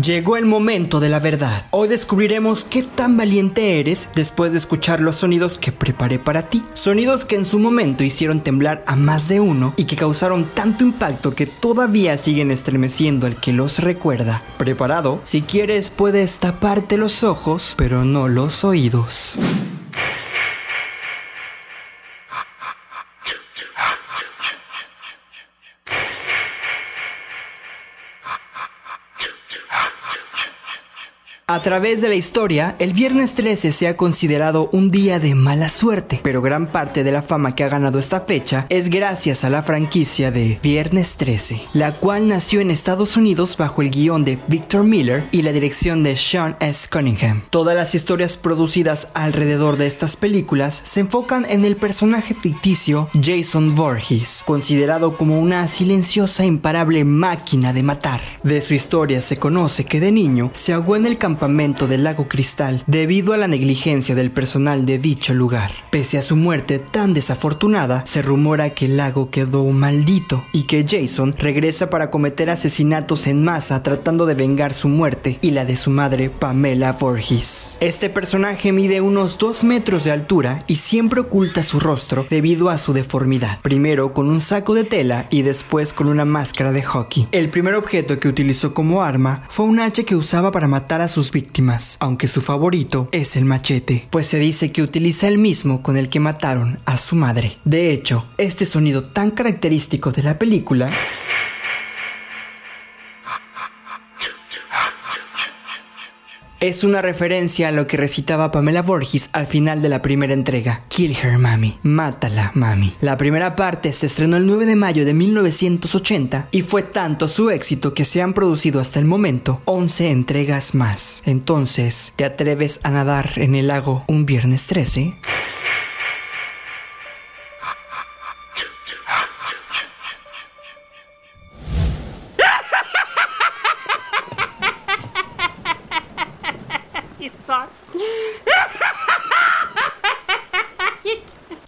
Llegó el momento de la verdad. Hoy descubriremos qué tan valiente eres después de escuchar los sonidos que preparé para ti. Sonidos que en su momento hicieron temblar a más de uno y que causaron tanto impacto que todavía siguen estremeciendo al que los recuerda. ¿Preparado? Si quieres puedes taparte los ojos, pero no los oídos. A través de la historia, el viernes 13 se ha considerado un día de mala suerte, pero gran parte de la fama que ha ganado esta fecha es gracias a la franquicia de Viernes 13, la cual nació en Estados Unidos bajo el guion de Victor Miller y la dirección de Sean S. Cunningham. Todas las historias producidas alrededor de estas películas se enfocan en el personaje ficticio Jason Voorhees, considerado como una silenciosa e imparable máquina de matar. De su historia se conoce que de niño se ahogó en el campamento del lago Cristal debido a la negligencia del personal de dicho lugar. Pese a su muerte tan desafortunada, se rumora que el lago quedó maldito y que Jason regresa para cometer asesinatos en masa tratando de vengar su muerte y la de su madre Pamela Voorhees. Este personaje mide unos 2 metros de altura y siempre oculta su rostro debido a su deformidad, primero con un saco de tela y después con una máscara de hockey. El primer objeto que utilizó como arma fue un hacha que usaba para matar a sus víctimas, aunque su favorito es el machete, pues se dice que utiliza el mismo con el que mataron a su madre. De hecho, este sonido tan característico de la película Es una referencia a lo que recitaba Pamela Borges al final de la primera entrega. Kill her, mami. Mátala, mami. La primera parte se estrenó el 9 de mayo de 1980 y fue tanto su éxito que se han producido hasta el momento 11 entregas más. Entonces, ¿te atreves a nadar en el lago un viernes 13? Tá.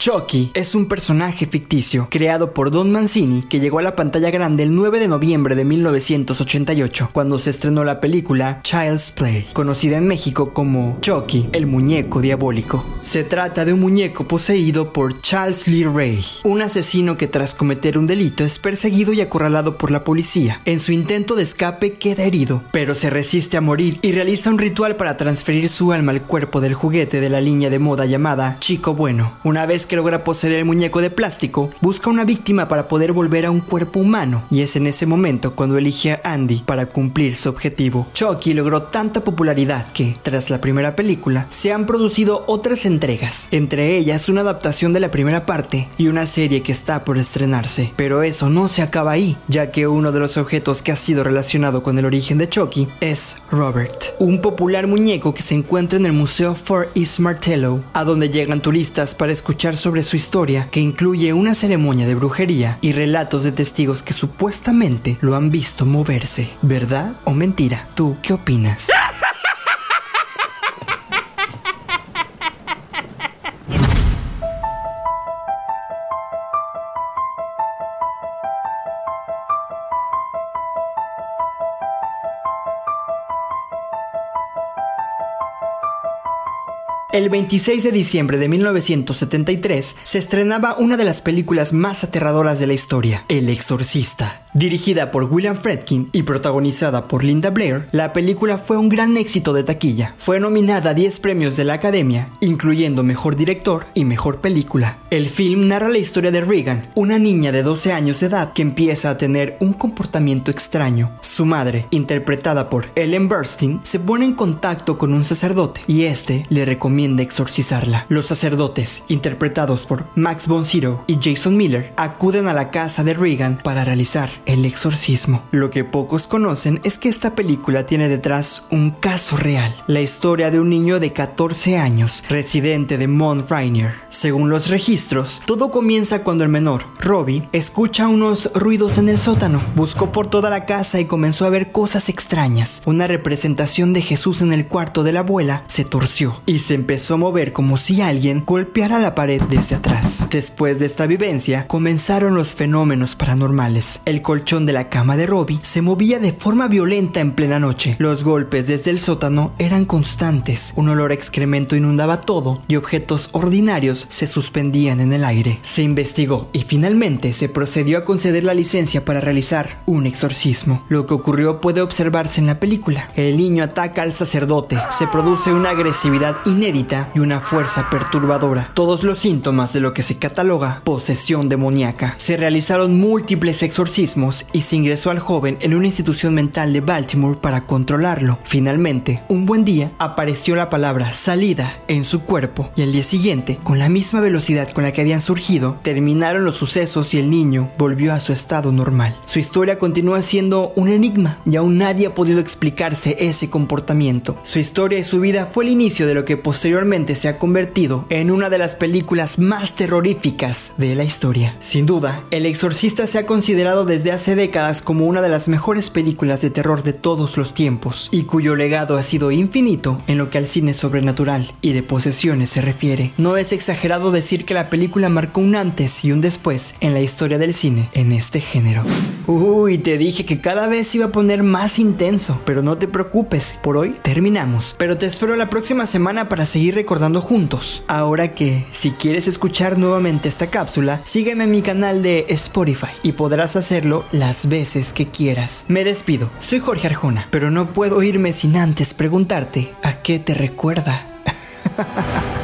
Chucky es un personaje ficticio creado por Don Mancini que llegó a la pantalla grande el 9 de noviembre de 1988 cuando se estrenó la película Child's Play, conocida en México como Chucky, el muñeco diabólico. Se trata de un muñeco poseído por Charles Lee Ray, un asesino que tras cometer un delito es perseguido y acorralado por la policía. En su intento de escape queda herido, pero se resiste a morir y realiza un ritual para transferir su alma al cuerpo del juguete de la línea de moda llamada Chico Bueno. Una vez que logra poseer el muñeco de plástico, busca una víctima para poder volver a un cuerpo humano, y es en ese momento cuando elige a Andy para cumplir su objetivo. Chucky logró tanta popularidad que, tras la primera película, se han producido otras entregas, entre ellas una adaptación de la primera parte y una serie que está por estrenarse. Pero eso no se acaba ahí, ya que uno de los objetos que ha sido relacionado con el origen de Chucky es Robert, un popular muñeco que se encuentra en el Museo Fort East Martello, a donde llegan turistas para escuchar sobre su historia que incluye una ceremonia de brujería y relatos de testigos que supuestamente lo han visto moverse. ¿Verdad o mentira? ¿Tú qué opinas? El 26 de diciembre de 1973 se estrenaba una de las películas más aterradoras de la historia, El Exorcista. Dirigida por William Fredkin y protagonizada por Linda Blair, la película fue un gran éxito de taquilla. Fue nominada a 10 premios de la Academia, incluyendo Mejor Director y Mejor Película. El film narra la historia de Regan, una niña de 12 años de edad que empieza a tener un comportamiento extraño. Su madre, interpretada por Ellen Burstyn, se pone en contacto con un sacerdote y este le recomienda exorcizarla. Los sacerdotes, interpretados por Max von y Jason Miller, acuden a la casa de Regan para realizar el exorcismo. Lo que pocos conocen es que esta película tiene detrás un caso real, la historia de un niño de 14 años, residente de Mount Rainier. Según los registros, todo comienza cuando el menor, Robbie, escucha unos ruidos en el sótano, buscó por toda la casa y comenzó a ver cosas extrañas. Una representación de Jesús en el cuarto de la abuela se torció y se empezó a mover como si alguien golpeara la pared desde atrás. Después de esta vivencia, comenzaron los fenómenos paranormales. El colchón de la cama de Robbie se movía de forma violenta en plena noche. Los golpes desde el sótano eran constantes, un olor excremento inundaba todo y objetos ordinarios se suspendían en el aire. Se investigó y finalmente se procedió a conceder la licencia para realizar un exorcismo. Lo que ocurrió puede observarse en la película. El niño ataca al sacerdote, se produce una agresividad inédita y una fuerza perturbadora. Todos los síntomas de lo que se cataloga posesión demoníaca. Se realizaron múltiples exorcismos y se ingresó al joven en una institución mental de Baltimore para controlarlo. Finalmente, un buen día apareció la palabra salida en su cuerpo y al día siguiente, con la misma velocidad con la que habían surgido, terminaron los sucesos y el niño volvió a su estado normal. Su historia continúa siendo un enigma y aún nadie ha podido explicarse ese comportamiento. Su historia y su vida fue el inicio de lo que posteriormente se ha convertido en una de las películas más terroríficas de la historia. Sin duda, El Exorcista se ha considerado desde hace décadas como una de las mejores películas de terror de todos los tiempos y cuyo legado ha sido infinito en lo que al cine sobrenatural y de posesiones se refiere. No es exagerado decir que la película marcó un antes y un después en la historia del cine en este género. Uy, te dije que cada vez iba a poner más intenso, pero no te preocupes, por hoy terminamos. Pero te espero la próxima semana para seguir recordando juntos. Ahora que, si quieres escuchar nuevamente esta cápsula, sígueme en mi canal de Spotify y podrás las veces que quieras. Me despido, soy Jorge Arjona, pero no puedo irme sin antes preguntarte a qué te recuerda.